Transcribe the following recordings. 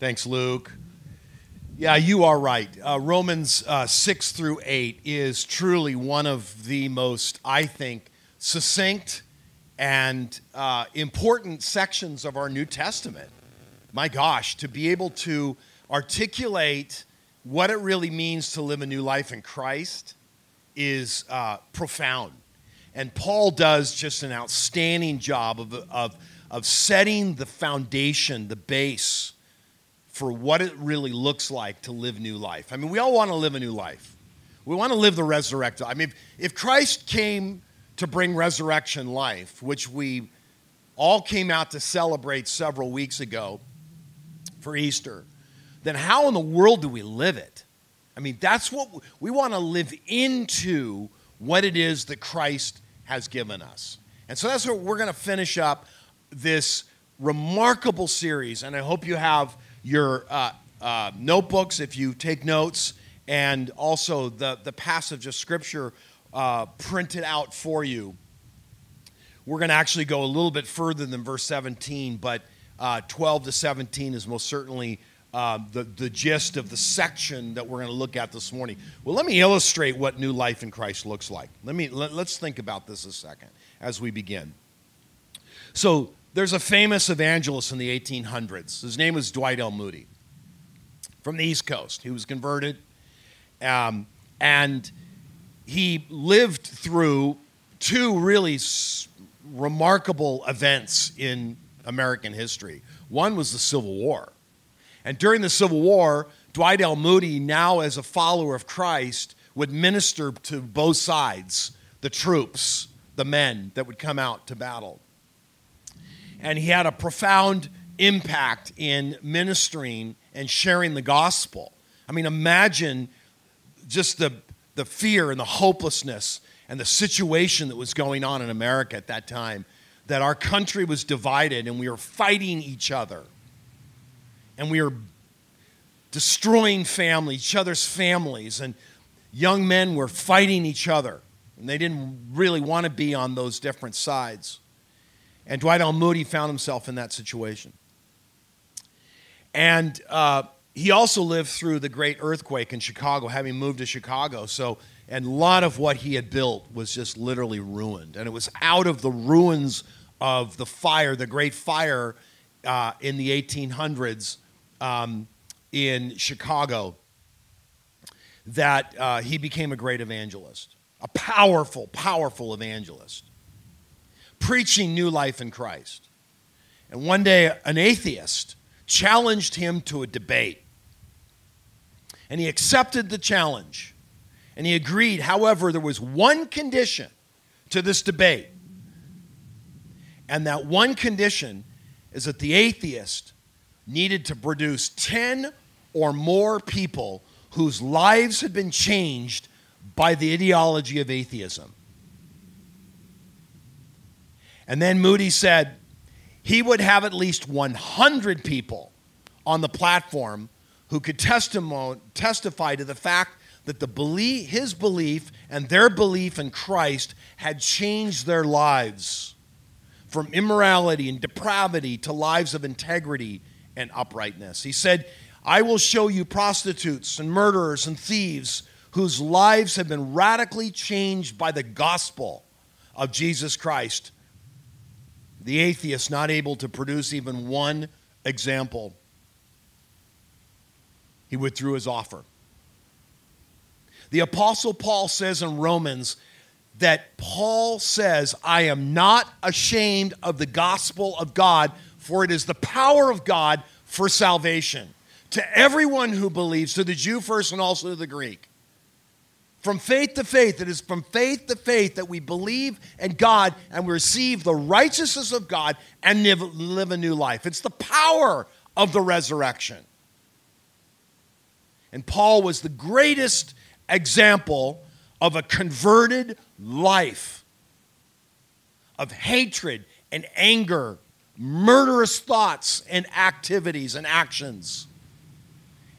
Thanks, Luke. Yeah, you are right. Uh, Romans uh, 6 through 8 is truly one of the most, I think, succinct and uh, important sections of our New Testament. My gosh, to be able to articulate what it really means to live a new life in Christ is uh, profound. And Paul does just an outstanding job of, of, of setting the foundation, the base for what it really looks like to live new life. I mean, we all want to live a new life. We want to live the resurrected. I mean, if, if Christ came to bring resurrection life, which we all came out to celebrate several weeks ago for Easter, then how in the world do we live it? I mean, that's what we, want to live into what it is that Christ has given us. And so that's what we're going to finish up this remarkable series. And I hope you have your uh, uh, notebooks if you take notes, and also the, the passage of Scripture uh, printed out for you. We're going to actually go a little bit further than verse 17, but uh, 12 to 17 is most certainly uh, the, the gist of the section that we're going to look at this morning. Well, let me illustrate what new life in Christ looks like. Let me, let, let's think about this a second as we begin. So, there's a famous evangelist in the 1800s. His name was Dwight L. Moody from the East Coast. He was converted, um, and he lived through two really s- remarkable events in American history. One was the Civil War. And during the Civil War, Dwight L. Moody, now as a follower of Christ, would minister to both sides the troops, the men that would come out to battle. And he had a profound impact in ministering and sharing the gospel. I mean, imagine just the, the fear and the hopelessness and the situation that was going on in America at that time that our country was divided and we were fighting each other and we were destroying family, each other's families, and young men were fighting each other. And they didn't really want to be on those different sides. And Dwight L. Moody found himself in that situation. And uh, he also lived through the great earthquake in Chicago, having moved to Chicago. So, and a lot of what he had built was just literally ruined. And it was out of the ruins of the fire, the great fire uh, in the 1800s um, in Chicago, that uh, he became a great evangelist, a powerful, powerful evangelist, preaching new life in Christ. And one day, an atheist challenged him to a debate. And he accepted the challenge. And he agreed. However, there was one condition to this debate. And that one condition is that the atheist needed to produce 10 or more people whose lives had been changed by the ideology of atheism. And then Moody said he would have at least 100 people on the platform who could testify to the fact that the belief, his belief and their belief in Christ had changed their lives from immorality and depravity to lives of integrity and uprightness. He said, I will show you prostitutes and murderers and thieves whose lives have been radically changed by the gospel of Jesus Christ. The atheist not able to produce even one example. He withdrew his offer. The Apostle Paul says in Romans that Paul says, I am not ashamed of the gospel of God, for it is the power of God for salvation to everyone who believes, to the Jew first and also to the Greek. From faith to faith, it is from faith to faith that we believe in God and we receive the righteousness of God and live, live a new life. It's the power of the resurrection. And Paul was the greatest example of a converted life of hatred and anger, murderous thoughts and activities and actions.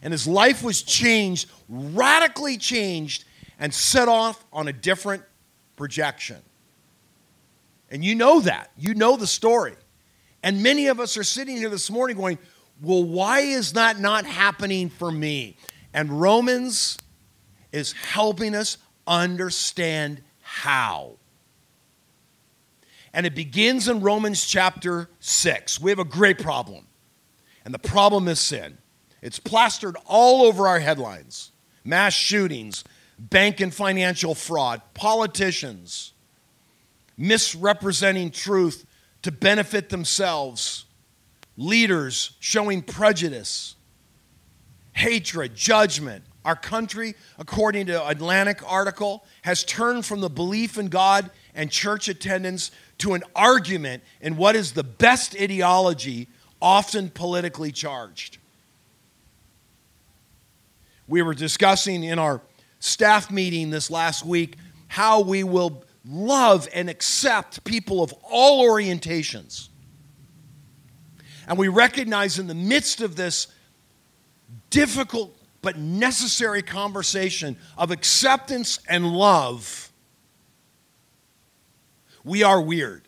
And his life was changed, radically changed, and set off on a different projection. And you know that. You know the story. And many of us are sitting here this morning going, well, why is that not happening for me? And Romans is helping us understand how. And it begins in Romans chapter 6. We have a great problem. And the problem is sin. It's plastered all over our headlines mass shootings, bank and financial fraud, politicians misrepresenting truth to benefit themselves, leaders showing prejudice, hatred, judgment. Our country, according to Atlantic article, has turned from the belief in God and church attendance to an argument in what is the best ideology, often politically charged. We were discussing in our staff meeting this last week how we will love and accept people of all orientations. And we recognize in the midst of this difficult but necessary conversation of acceptance and love, we are weird.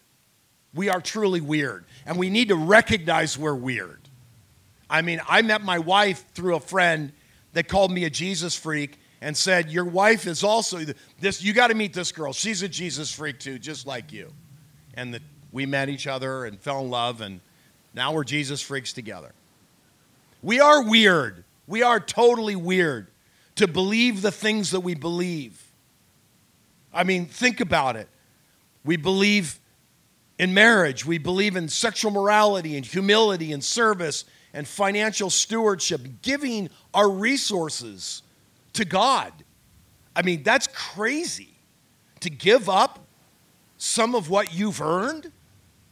We are truly weird. And we need to recognize we're weird. I mean, I met my wife through a friend that called me a Jesus freak and said, Your wife is also this, you got to meet this girl. She's a Jesus freak too, just like you. And the, we met each other and fell in love, and now we're Jesus freaks together. We are weird. We are totally weird to believe the things that we believe. I mean, think about it. We believe in marriage, we believe in sexual morality and humility and service and financial stewardship, giving our resources to God. I mean, that's crazy to give up some of what you've earned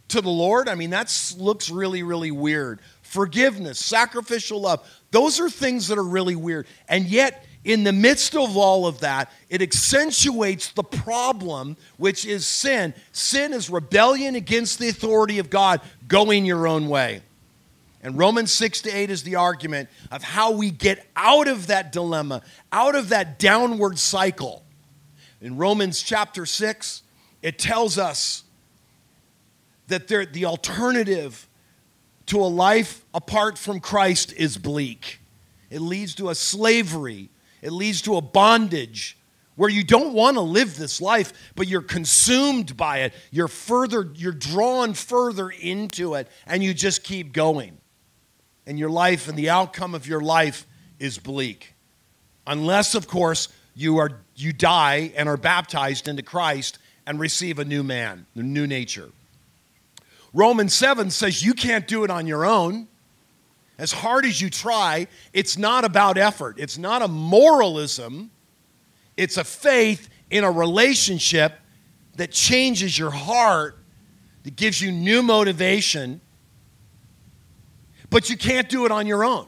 to the Lord. I mean, that looks really, really weird. Forgiveness, sacrificial love, those are things that are really weird. And yet, in the midst of all of that, it accentuates the problem, which is sin. Sin is rebellion against the authority of God, going your own way. And Romans 6 to 8 is the argument of how we get out of that dilemma, out of that downward cycle. In Romans chapter 6, it tells us that there, the alternative to a life apart from Christ is bleak. It leads to a slavery, it leads to a bondage where you don't want to live this life, but you're consumed by it. You're further, you're drawn further into it, and you just keep going and your life and the outcome of your life is bleak. Unless, of course, you, are, you die and are baptized into Christ and receive a new man, a new nature. Romans 7 says you can't do it on your own. As hard as you try, it's not about effort. It's not a moralism, it's a faith in a relationship that changes your heart, that gives you new motivation, but you can't do it on your own.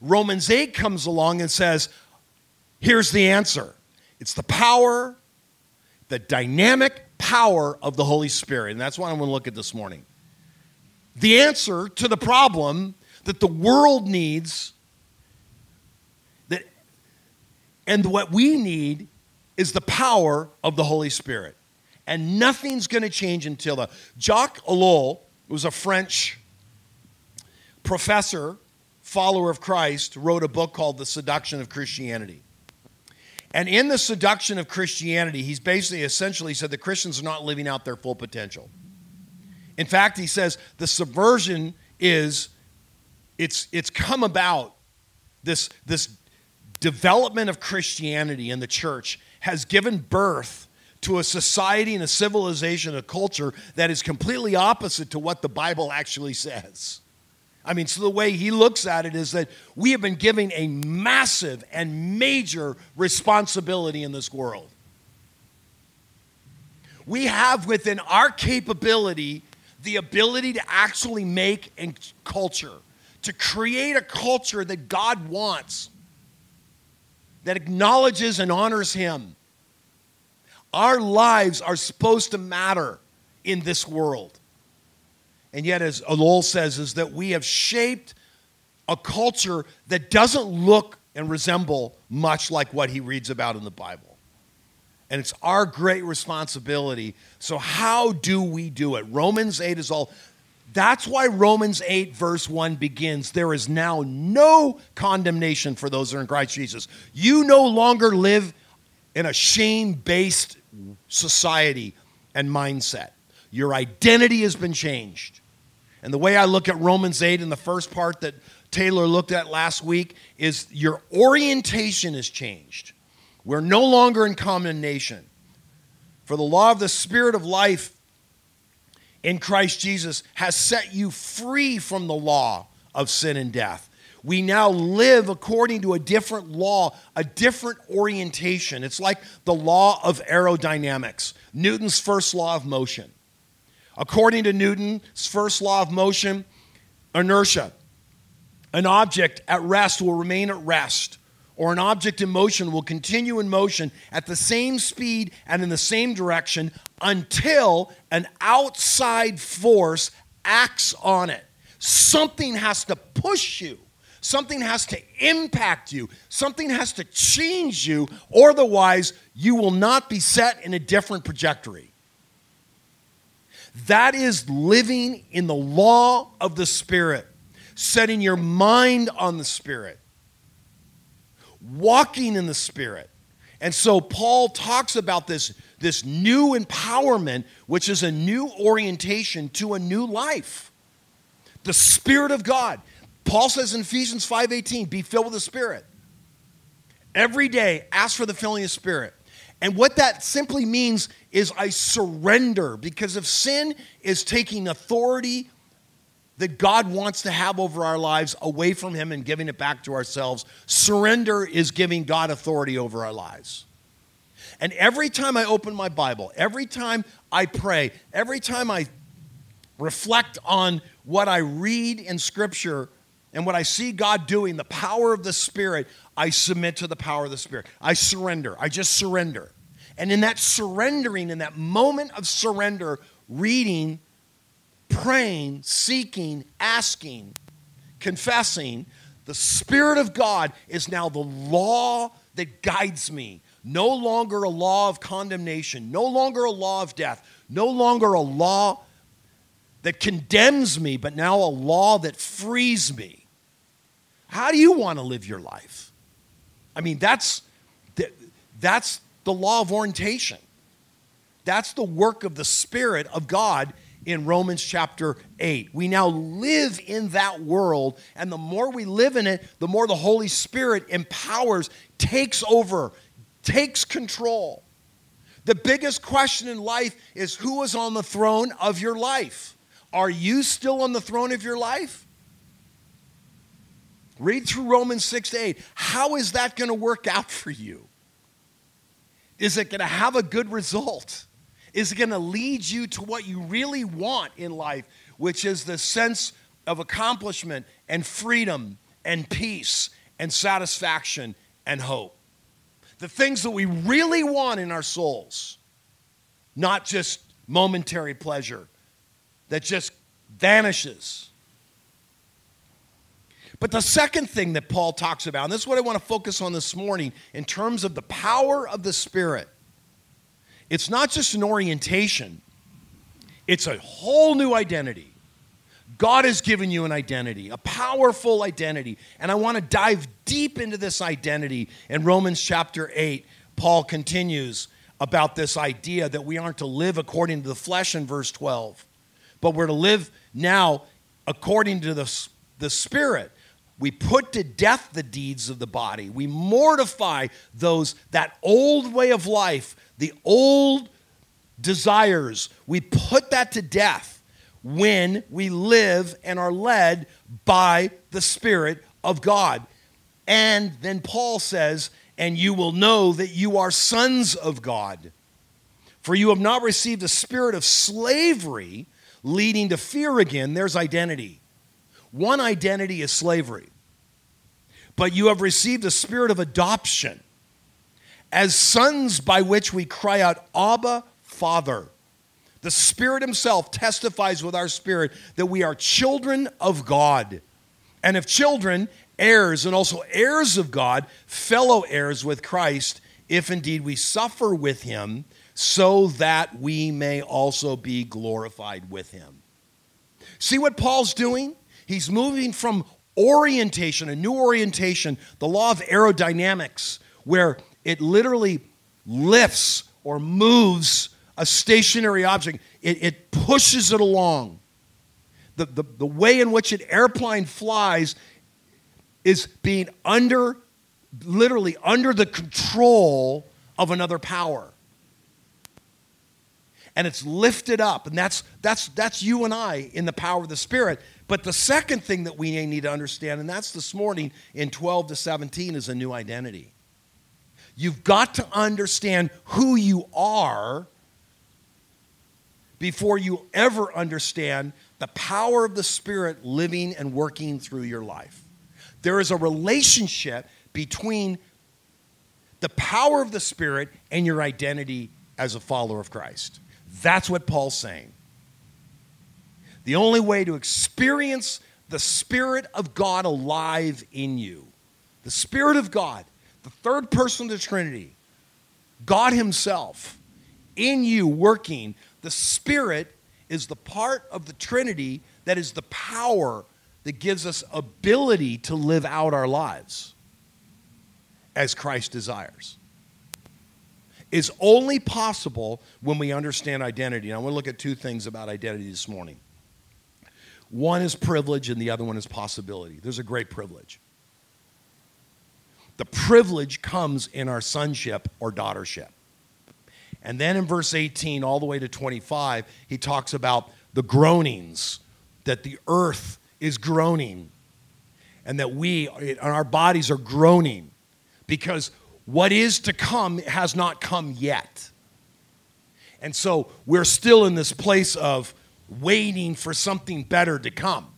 Romans 8 comes along and says, here's the answer it's the power, the dynamic power of the Holy Spirit. And that's what I'm going to look at this morning. The answer to the problem that the world needs that and what we need is the power of the Holy Spirit. And nothing's going to change until the Jacques Ellul was a French professor, follower of Christ, wrote a book called The Seduction of Christianity. And in The Seduction of Christianity, he's basically essentially said the Christians are not living out their full potential. In fact, he says the subversion is it's it's come about this this development of Christianity in the church has given birth to a society and a civilization, a culture that is completely opposite to what the Bible actually says. I mean, so the way he looks at it is that we have been given a massive and major responsibility in this world. We have within our capability the ability to actually make a culture, to create a culture that God wants, that acknowledges and honors Him. Our lives are supposed to matter in this world. And yet, as Ellul says, is that we have shaped a culture that doesn't look and resemble much like what he reads about in the Bible. And it's our great responsibility. So, how do we do it? Romans 8 is all That's why Romans 8, verse 1 begins There is now no condemnation for those who are in Christ Jesus. You no longer live in a shame based society and mindset. Your identity has been changed. And the way I look at Romans 8 in the first part that Taylor looked at last week is your orientation has changed. We're no longer in condemnation. For the law of the Spirit of life in Christ Jesus has set you free from the law of sin and death. We now live according to a different law, a different orientation. It's like the law of aerodynamics, Newton's first law of motion. According to Newton's first law of motion, inertia, an object at rest will remain at rest or an object in motion will continue in motion at the same speed and in the same direction until an outside force acts on it. Something has to push you. Something has to impact you. Something has to change you, otherwise, you will not be set in a different trajectory. That is living in the law of the Spirit, setting your mind on the Spirit walking in the Spirit. And so Paul talks about this, this new empowerment, which is a new orientation to a new life. The Spirit of God. Paul says in Ephesians 5:18, be filled with the Spirit. Every day, ask for the filling of the Spirit. And what that simply means is I surrender because if sin is taking authority that God wants to have over our lives away from Him and giving it back to ourselves. Surrender is giving God authority over our lives. And every time I open my Bible, every time I pray, every time I reflect on what I read in Scripture and what I see God doing, the power of the Spirit, I submit to the power of the Spirit. I surrender. I just surrender. And in that surrendering, in that moment of surrender, reading praying, seeking, asking, confessing, the Spirit of God is now the law that guides me. No longer a law of condemnation, no longer a law of death, no longer a law that condemns me, but now a law that frees me. How do you want to live your life? I mean, that's, that's the law of orientation. That's the work of the Spirit of God in Romans chapter 8. We now live in that world, and the more we live in it, the more the Holy Spirit empowers, takes over, takes control. The biggest question in life is who is on the throne of your life? Are you still on the throne of your life? Read through Romans 6 to 8. How is that going to work out for you? Is it going to have a good result? is it going to lead you to what you really want in life, which is the sense of accomplishment and freedom and peace and satisfaction and hope. The things that we really want in our souls, not just momentary pleasure that just vanishes. But the second thing that Paul talks about, and this is what I want to focus on this morning in terms of the power of the Spirit, it's not just an orientation, it's a whole new identity. God has given you an identity, a powerful identity. And I want to dive deep into this identity. In Romans chapter 8, Paul continues about this idea that we aren't to live according to the flesh in verse 12, but we're to live now according to the, the Spirit. We put to death the deeds of the body. We mortify those that old way of life the old desires, we put that to death when we live and are led by the Spirit of God. And then Paul says, and you will know that you are sons of God. For you have not received a spirit of slavery leading to fear again. There's identity. One identity is slavery. But you have received a spirit of adoption as sons by which we cry out, Abba, Father. The Spirit Himself testifies with our spirit that we are children of God. And if children, heirs, and also heirs of God, fellow heirs with Christ, if indeed we suffer with Him, so that we may also be glorified with Him. See what Paul's doing? He's moving from orientation, a new orientation, the law of aerodynamics, where it literally lifts or moves a stationary object, it, it pushes it along. The, the, the way in which an airplane flies is being under, literally under the control of another power. And it's lifted up, and that's, that's, that's you and I in the power of the Spirit. But the second thing that we need to understand, and that's this morning in 12 to 17, is a new identity. You've got to understand who you are before you ever understand the power of the Spirit living and working through your life. There is a relationship between the power of the Spirit and your identity as a follower of Christ. That's what Paul's saying. The only way to experience the Spirit of God alive in you, the Spirit of God, the third person of the Trinity, God Himself in you working, the Spirit is the part of the Trinity that is the power that gives us ability to live out our lives as Christ desires. Is only possible when we understand identity. And I want to look at two things about identity this morning. One is privilege, and the other one is possibility. There's a great privilege. The privilege comes in our sonship or daughtership. And then in verse 18, all the way to 25, he talks about the groanings, that the earth is groaning, and that we, and our bodies are groaning because what is to come has not come yet. And so we're still in this place of waiting for something better to come.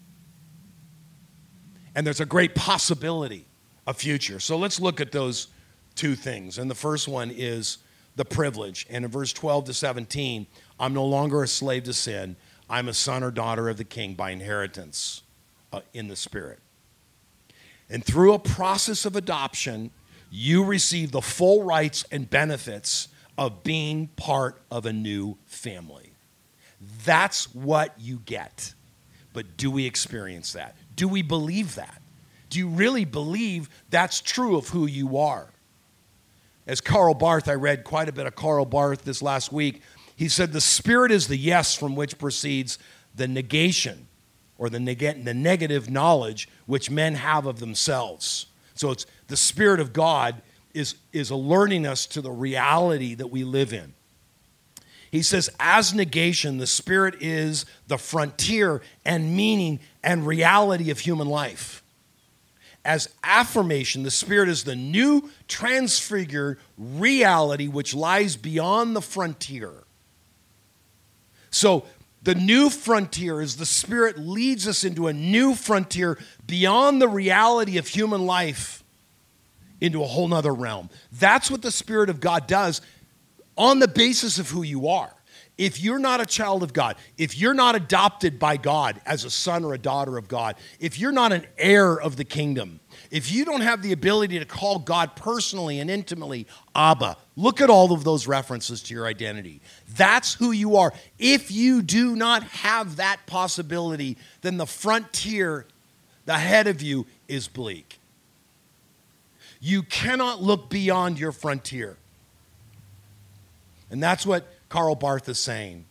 And there's a great possibility of future. So let's look at those two things. And the first one is the privilege. And in verse 12 to 17, I'm no longer a slave to sin. I'm a son or daughter of the king by inheritance uh, in the Spirit. And through a process of adoption, you receive the full rights and benefits of being part of a new family. That's what you get. But do we experience that? Do we believe that? Do you really believe that's true of who you are? As Karl Barth, I read quite a bit of Karl Barth this last week. He said, The spirit is the yes from which proceeds the negation or the, neg- the negative knowledge which men have of themselves. So it's the Spirit of God is, is alerting us to the reality that we live in. He says, as negation, the Spirit is the frontier and meaning and reality of human life as affirmation, the Spirit is the new transfigured reality which lies beyond the frontier. So, the new frontier is the Spirit leads us into a new frontier beyond the reality of human life into a whole nother realm. That's what the Spirit of God does on the basis of who you are. If you're not a child of God, if you're not adopted by God as a son or a daughter of God, if you're not an heir of the kingdom, if you don't have the ability to call God personally and intimately Abba, look at all of those references to your identity. That's who you are. If you do not have that possibility, then the frontier ahead of you is bleak. You cannot look beyond your frontier. And that's what Karl Barth is saying.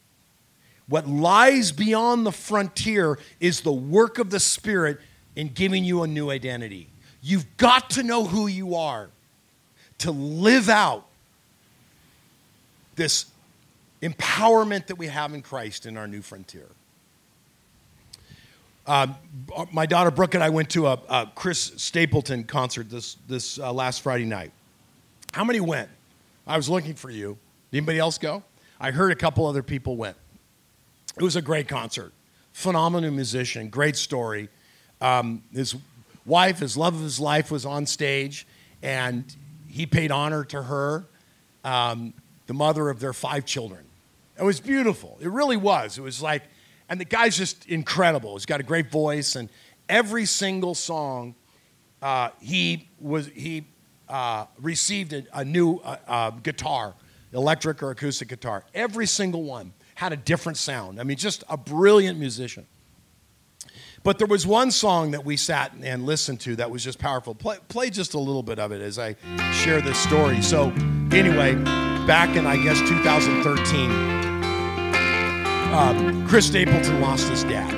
What lies beyond the frontier is the work of the Spirit in giving you a new identity. You've got to know who you are to live out this empowerment that we have in Christ in our new frontier. Uh, my daughter Brooke and I went to a, a Chris Stapleton concert this, this uh, last Friday night. How many went? I was looking for you. Did anybody else go? I heard a couple other people went. It was a great concert. Phenomenal musician, great story. Um, his wife, his love of his life, was on stage, and he paid honor to her, um, the mother of their five children. It was beautiful. It really was. It was like, and the guy's just incredible. He's got a great voice, and every single song, uh, he was he uh, received a, a new uh, uh guitar electric or acoustic guitar. Every single one had a different sound. I mean, just a brilliant musician. But there was one song that we sat and listened to that was just powerful. Play, play just a little bit of it as I share this story. So, anyway, back in, I guess, 2013, uh, Chris Stapleton lost his dad.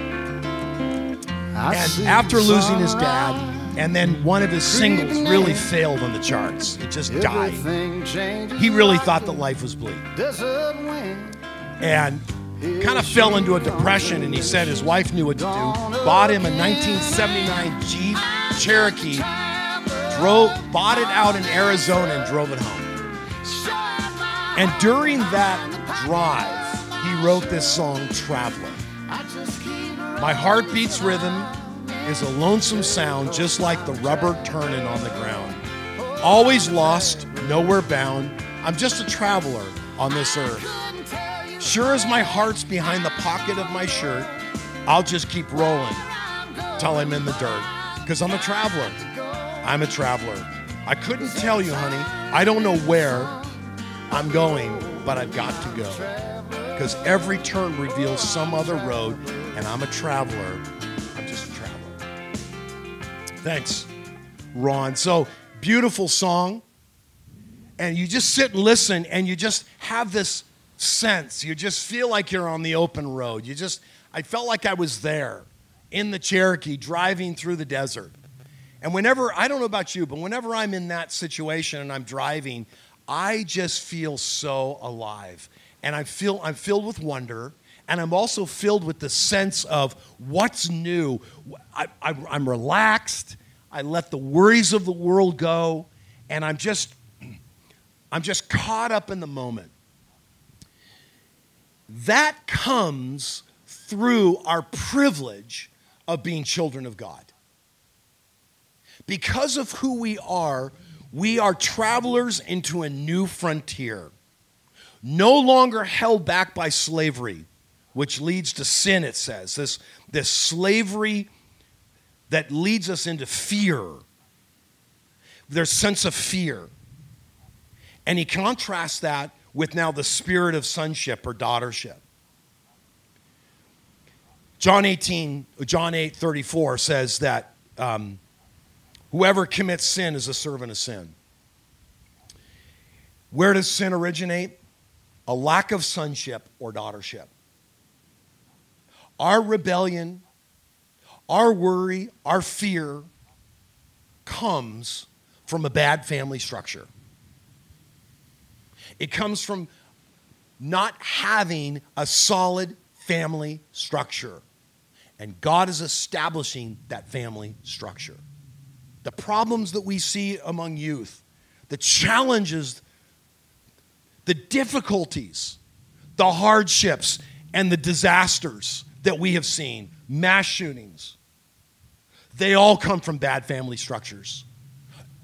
And after losing his dad, and then one of his singles really failed on the charts, it just died. He really thought that life was bleak. And kind of fell into a depression, and he said his wife knew what to do. Bought him a 1979 Jeep Cherokee, drove, bought it out in Arizona, and drove it home. And during that drive, he wrote this song, Traveler. My heartbeat's rhythm is a lonesome sound, just like the rubber turning on the ground. Always lost, nowhere bound. I'm just a traveler on this earth. Sure as my heart's behind the pocket of my shirt, I'll just keep rolling till I'm in the dirt. Because I'm a traveler. I'm a traveler. I couldn't tell you, honey. I don't know where I'm going, but I've got to go. Because every turn reveals some other road, and I'm a traveler. I'm just a traveler. Thanks, Ron. So, beautiful song. And you just sit and listen, and you just have this sense. You just feel like you're on the open road. You just, I felt like I was there in the Cherokee driving through the desert. And whenever, I don't know about you, but whenever I'm in that situation and I'm driving, I just feel so alive. And I feel, I'm filled with wonder. And I'm also filled with the sense of what's new. I, I, I'm relaxed. I let the worries of the world go. And I'm just, I'm just caught up in the moment. That comes through our privilege of being children of God. Because of who we are, we are travelers into a new frontier, no longer held back by slavery, which leads to sin, it says. This, this slavery that leads us into fear, their sense of fear. And he contrasts that with now the spirit of sonship or daughtership. John 18, John 8, 34 says that um, whoever commits sin is a servant of sin. Where does sin originate? A lack of sonship or daughtership. Our rebellion, our worry, our fear comes from a bad family structure. It comes from not having a solid family structure. And God is establishing that family structure. The problems that we see among youth, the challenges, the difficulties, the hardships, and the disasters that we have seen, mass shootings, they all come from bad family structures.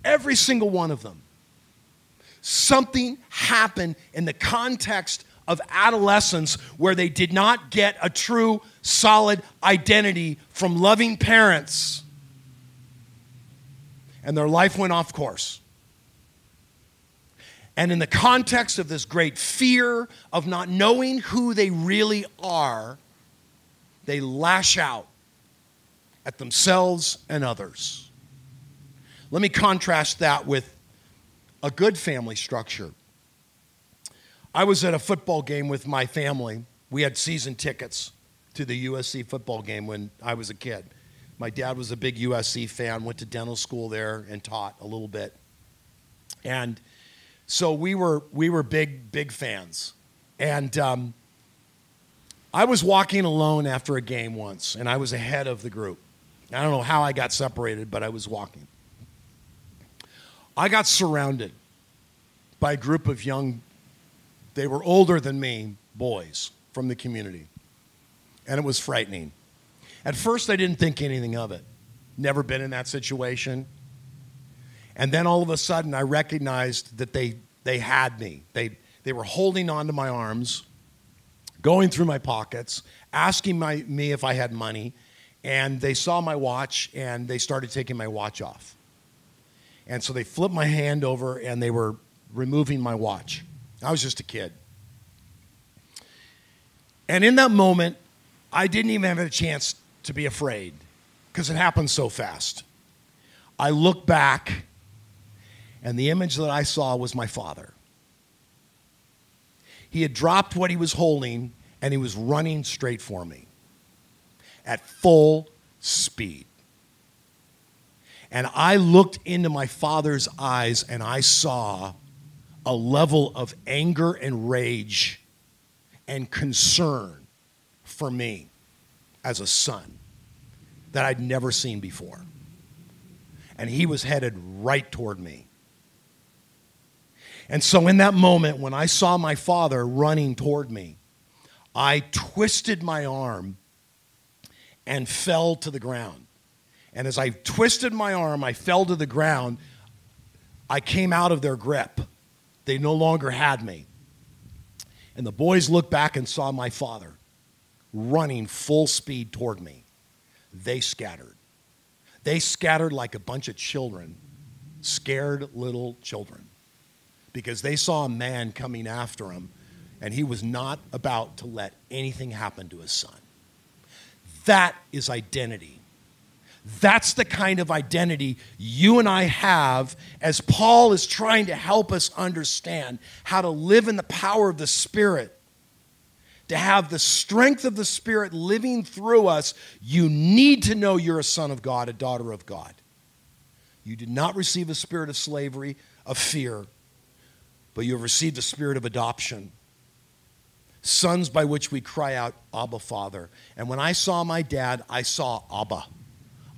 Every single one of them. Something happened in the context of adolescence where they did not get a true, solid identity from loving parents. And their life went off course. And in the context of this great fear of not knowing who they really are, they lash out at themselves and others. Let me contrast that with a good family structure. I was at a football game with my family. We had season tickets to the USC football game when I was a kid. My dad was a big USC fan, went to dental school there and taught a little bit. And so we were, we were big, big fans. And um, I was walking alone after a game once, and I was ahead of the group. I don't know how I got separated, but I was walking. I got surrounded by a group of young, they were older than me, boys from the community. And it was frightening. At first, I didn't think anything of it. Never been in that situation. And then all of a sudden, I recognized that they, they had me. They, they were holding onto my arms, going through my pockets, asking my, me if I had money. And they saw my watch and they started taking my watch off. And so they flipped my hand over and they were removing my watch. I was just a kid. And in that moment, I didn't even have a chance to be afraid. because it happened so fast. I look back, and the image that I saw was my father. He had dropped what he was holding, and he was running straight for me at full speed. And I looked into my father's eyes, and I saw a level of anger and rage and concern for me as a son that I'd never seen before. And he was headed right toward me. And so, in that moment, when I saw my father running toward me, I twisted my arm and fell to the ground. And as I twisted my arm, I fell to the ground. I came out of their grip. They no longer had me. And the boys looked back and saw my father running full speed toward me. They scattered. They scattered like a bunch of children, scared little children, because they saw a man coming after him, and he was not about to let anything happen to his son. That is identity. That's the kind of identity you and I have as Paul is trying to help us understand how to live in the power of the Spirit. To have the strength of the Spirit living through us, you need to know you're a son of God, a daughter of God. You did not receive a spirit of slavery, of fear, but you have received the spirit of adoption. Sons by which we cry out, Abba, Father. And when I saw my dad, I saw Abba.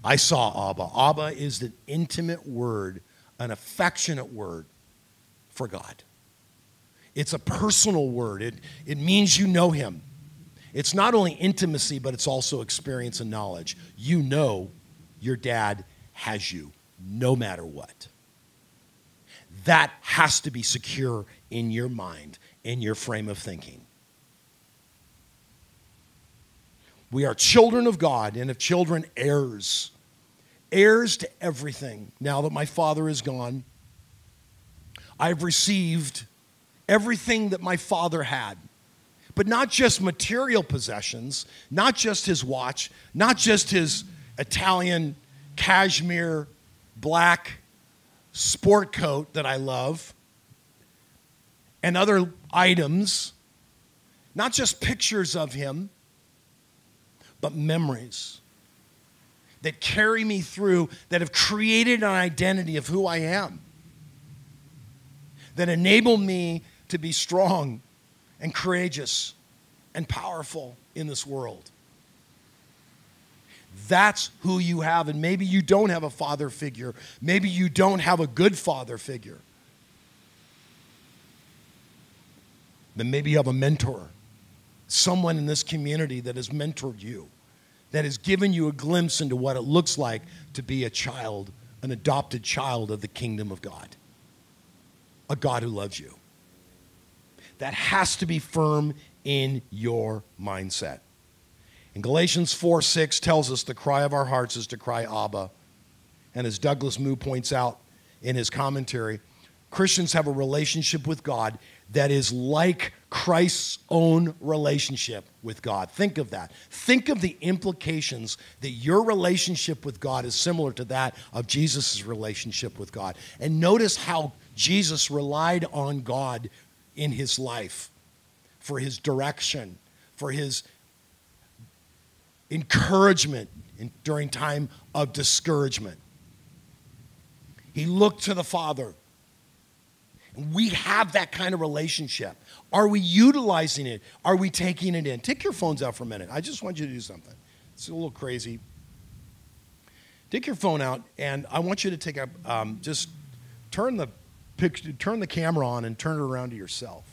I saw Abba. Abba is an intimate word, an affectionate word for God. It's a personal word, it, it means you know Him. It's not only intimacy, but it's also experience and knowledge. You know your dad has you no matter what. That has to be secure in your mind, in your frame of thinking. We are children of God, and of children, heirs heirs to everything now that my father is gone. I've received everything that my father had, but not just material possessions, not just his watch, not just his Italian cashmere black sport coat that I love, and other items, not just pictures of him, but memories that carry me through, that have created an identity of who I am, that enable me to be strong and courageous and powerful in this world. That's who you have. And maybe you don't have a father figure. Maybe you don't have a good father figure. Then maybe you have a mentor, someone in this community that has mentored you that has given you a glimpse into what it looks like to be a child, an adopted child of the kingdom of God, a God who loves you. That has to be firm in your mindset. And Galatians 4 6 tells us the cry of our hearts is to cry Abba. And as Douglas Moo points out in his commentary, Christians have a relationship with God that is like Christ's own relationship with God. Think of that. Think of the implications that your relationship with God is similar to that of Jesus' relationship with God. And notice how Jesus relied on God in his life for his direction, for his encouragement in, during time of discouragement. He looked to the Father we have that kind of relationship. Are we utilizing it? Are we taking it in? Take your phones out for a minute. I just want you to do something. It's a little crazy. Take your phone out, and I want you to take a um, just turn the picture, turn the camera on, and turn it around to yourself,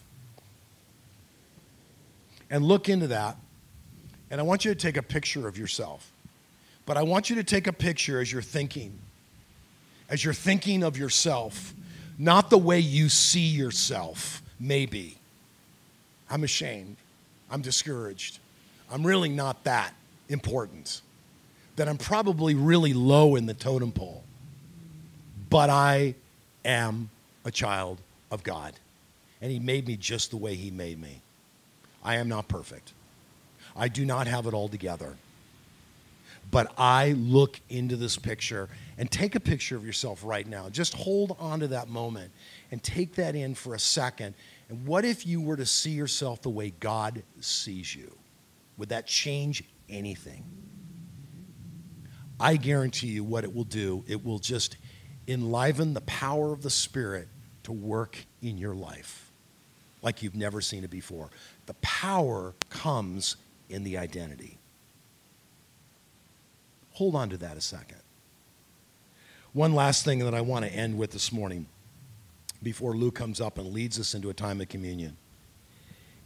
and look into that. And I want you to take a picture of yourself, but I want you to take a picture as you're thinking, as you're thinking of yourself not the way you see yourself, maybe. I'm ashamed. I'm discouraged. I'm really not that important. That I'm probably really low in the totem pole. But I am a child of God. And He made me just the way He made me. I am not perfect. I do not have it all together. But I look into this picture and take a picture of yourself right now. Just hold on to that moment and take that in for a second. And what if you were to see yourself the way God sees you? Would that change anything? I guarantee you what it will do. It will just enliven the power of the Spirit to work in your life like you've never seen it before. The power comes in the identity. Hold on to that a second. One last thing that I want to end with this morning before Lou comes up and leads us into a time of communion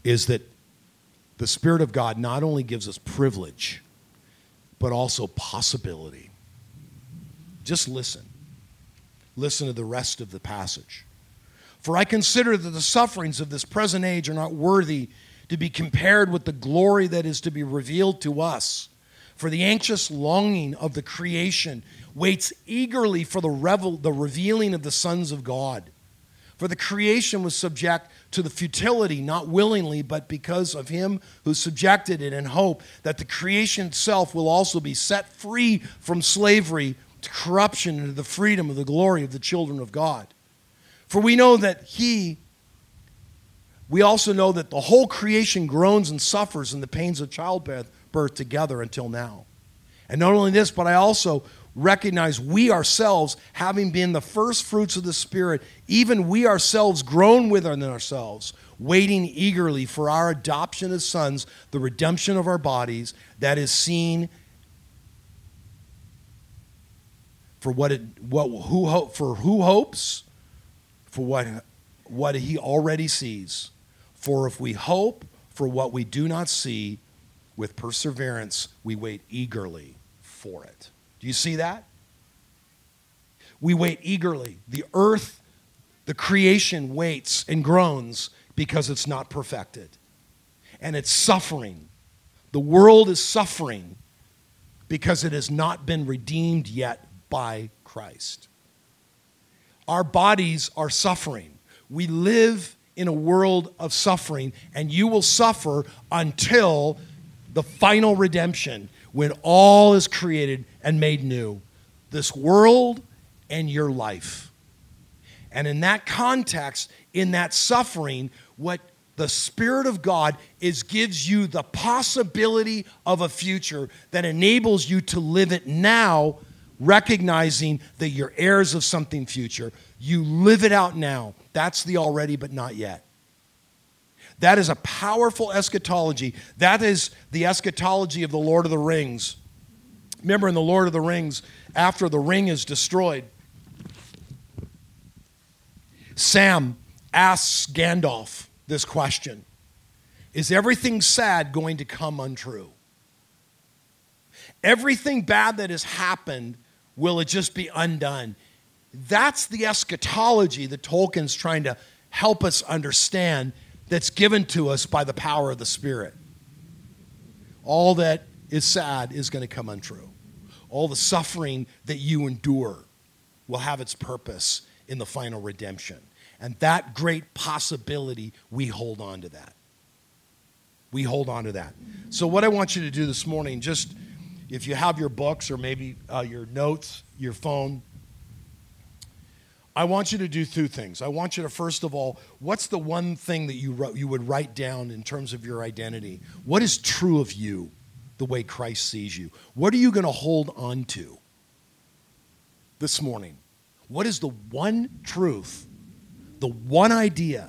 is that the Spirit of God not only gives us privilege, but also possibility. Just listen. Listen to the rest of the passage. For I consider that the sufferings of this present age are not worthy to be compared with the glory that is to be revealed to us. For the anxious longing of the creation waits eagerly for the, revel, the revealing of the sons of God. For the creation was subject to the futility, not willingly, but because of him who subjected it in hope that the creation itself will also be set free from slavery to corruption and to the freedom of the glory of the children of God. For we know that he, we also know that the whole creation groans and suffers in the pains of childbirth together until now. And not only this, but I also recognize we ourselves, having been the first fruits of the Spirit, even we ourselves groan within ourselves, waiting eagerly for our adoption as sons, the redemption of our bodies, that is seen for what it what who hope for who hopes for what what he already sees for if we hope for what we do not see with perseverance we wait eagerly for it do you see that? We wait eagerly. The earth, the creation waits and groans because it's not perfected. And it's suffering. The world is suffering because it has not been redeemed yet by Christ. Our bodies are suffering. We live in a world of suffering, and you will suffer until the final redemption when all is created and made new this world and your life. And in that context, in that suffering, what the Spirit of God is gives you the possibility of a future that enables you to live it now, recognizing that you're heirs of something future. You live it out now. That's the already but not yet. That is a powerful eschatology. That is the eschatology of the Lord of the Rings. Remember in the Lord of the Rings, after the ring is destroyed, Sam asks Gandalf this question Is everything sad going to come untrue? Everything bad that has happened, will it just be undone? That's the eschatology that Tolkien's trying to help us understand that's given to us by the power of the Spirit. All that is sad is going to come untrue. All the suffering that you endure will have its purpose in the final redemption. And that great possibility, we hold on to that. We hold on to that. So, what I want you to do this morning, just if you have your books or maybe uh, your notes, your phone, I want you to do two things. I want you to, first of all, what's the one thing that you, wrote, you would write down in terms of your identity? What is true of you the way Christ sees you? What are you going to hold on to this morning? What is the one truth, the one idea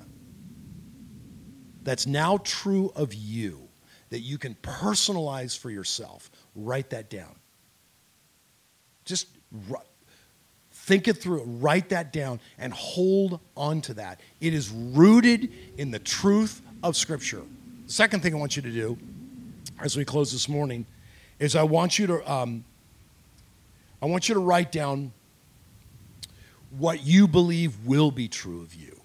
that's now true of you that you can personalize for yourself? Write that down. Just Think it through, write that down, and hold on to that. It is rooted in the truth of Scripture. The second thing I want you to do as we close this morning is I want you to um, I want you to write down what you believe will be true of you.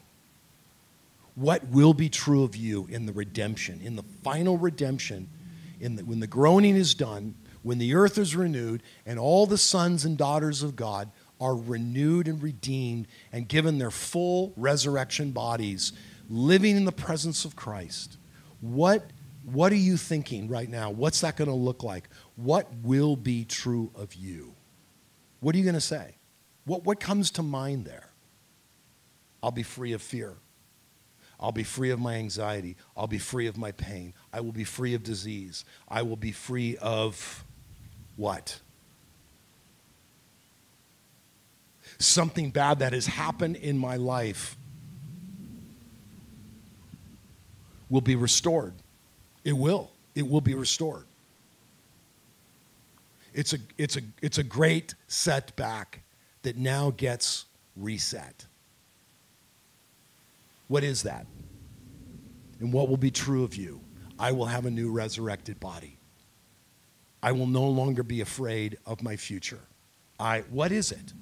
What will be true of you in the redemption, in the final redemption, in the, when the groaning is done, when the earth is renewed, and all the sons and daughters of God are renewed and redeemed and given their full resurrection bodies, living in the presence of Christ. What What are you thinking right now? What's that going to look like? What will be true of you? What are you going to say? What, what comes to mind there? I'll be free of fear. I'll be free of my anxiety. I'll be free of my pain. I will be free of disease. I will be free of what? Something bad that has happened in my life will be restored. It will. It will be restored. It's a, it's a, it's a great setback that now gets reset. What is that? And what will be true of you? I will have a new resurrected body. I will no longer be afraid of my future. I what is it?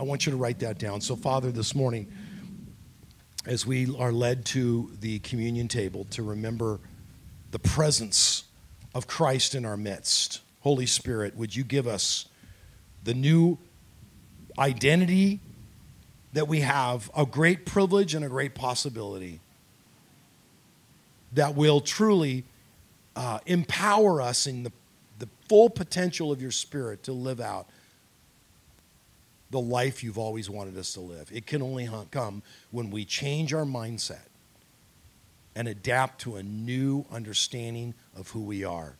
I want you to write that down. So Father, this morning as we are led to the communion table to remember the presence of Christ in our midst. Holy Spirit, would you give us the new identity that we have, a great privilege and a great possibility that will truly uh, empower us in the, the full potential of your Spirit to live out the life you've always wanted us to live. It can only come when we change our mindset and adapt to a new understanding of who we are.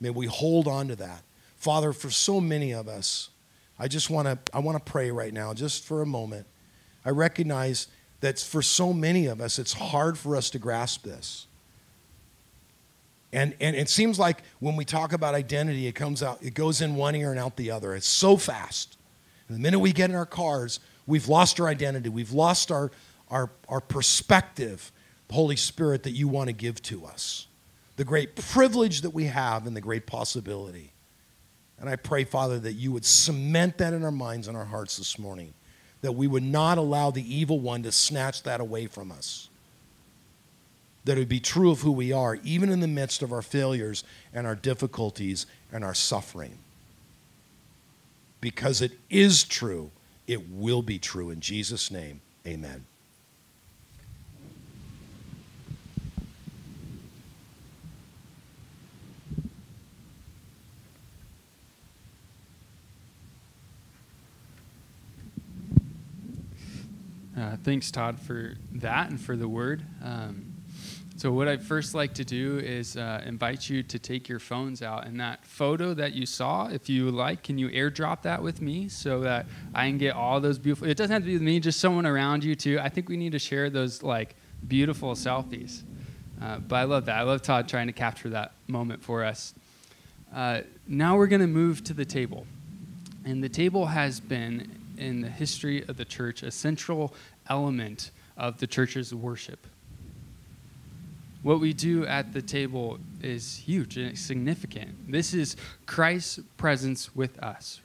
May we hold on to that. Father, for so many of us, I just want to I want to pray right now just for a moment. I recognize that for so many of us it's hard for us to grasp this. And, and it seems like when we talk about identity, it comes out, it goes in one ear and out the other. It's so fast. And the minute we get in our cars, we've lost our identity. We've lost our, our, our perspective, Holy Spirit, that you want to give to us. The great privilege that we have and the great possibility. And I pray, Father, that you would cement that in our minds and our hearts this morning, that we would not allow the evil one to snatch that away from us. That it would be true of who we are, even in the midst of our failures and our difficulties and our suffering. Because it is true, it will be true. In Jesus' name, amen. Uh, thanks, Todd, for that and for the word. Um, so, what I'd first like to do is uh, invite you to take your phones out. And that photo that you saw, if you like, can you airdrop that with me so that I can get all those beautiful? It doesn't have to be with me, just someone around you too. I think we need to share those like beautiful selfies. Uh, but I love that. I love Todd trying to capture that moment for us. Uh, now we're going to move to the table. And the table has been in the history of the church, a central element of the church's worship. What we do at the table is huge and significant. This is Christ's presence with us.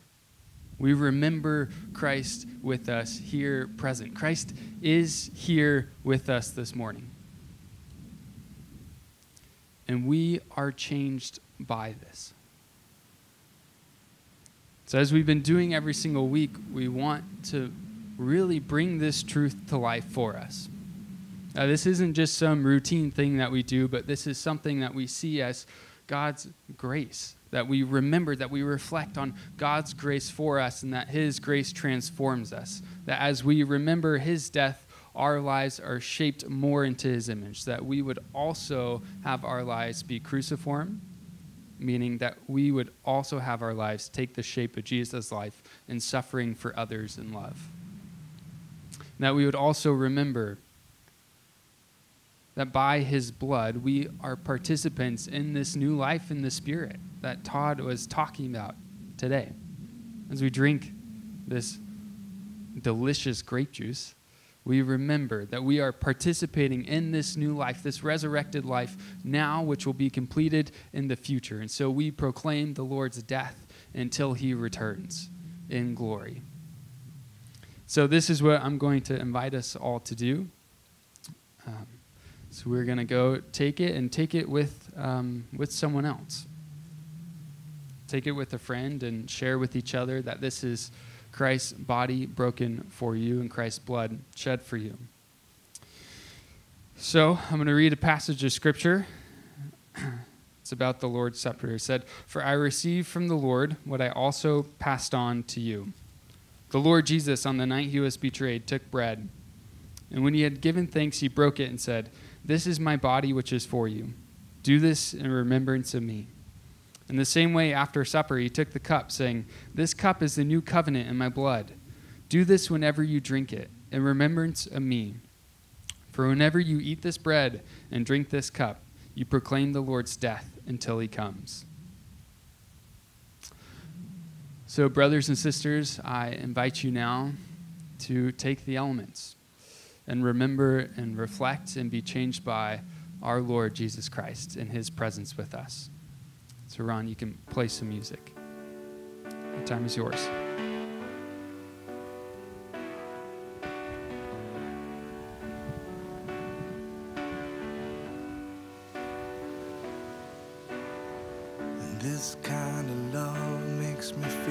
We remember Christ with us here present. Christ is here with us this morning. And we are changed by this. So, as we've been doing every single week, we want to really bring this truth to life for us. Now, this isn't just some routine thing that we do, but this is something that we see as God's grace, that we remember, that we reflect on God's grace for us, and that His grace transforms us. That as we remember His death, our lives are shaped more into His image, that we would also have our lives be cruciform meaning that we would also have our lives take the shape of Jesus' life in suffering for others in love. And that we would also remember that by his blood, we are participants in this new life in the Spirit that Todd was talking about today. As we drink this delicious grape juice, we remember that we are participating in this new life, this resurrected life now, which will be completed in the future. And so we proclaim the Lord's death until he returns in glory. So, this is what I'm going to invite us all to do. Um, so, we're going to go take it and take it with, um, with someone else. Take it with a friend and share with each other that this is Christ's body broken for you and Christ's blood shed for you. So I'm going to read a passage of Scripture It's about the Lord's Supper. It said, For I received from the Lord what I also passed on to you. The Lord Jesus, on the night he was betrayed, took bread. And when he had given thanks, he broke it and said, This is my body, which is for you. Do this in remembrance of me. In the same way, after supper, he took the cup, saying, This cup is the new covenant in my blood. Do this whenever you drink it, in remembrance of me. For whenever you eat this bread and drink this cup, you proclaim the Lord's death until he comes. So, brothers and sisters, I invite you now to take the elements and remember and reflect and be changed by our Lord Jesus Christ in his presence with us. So, Ron, you can play some music. The time is yours.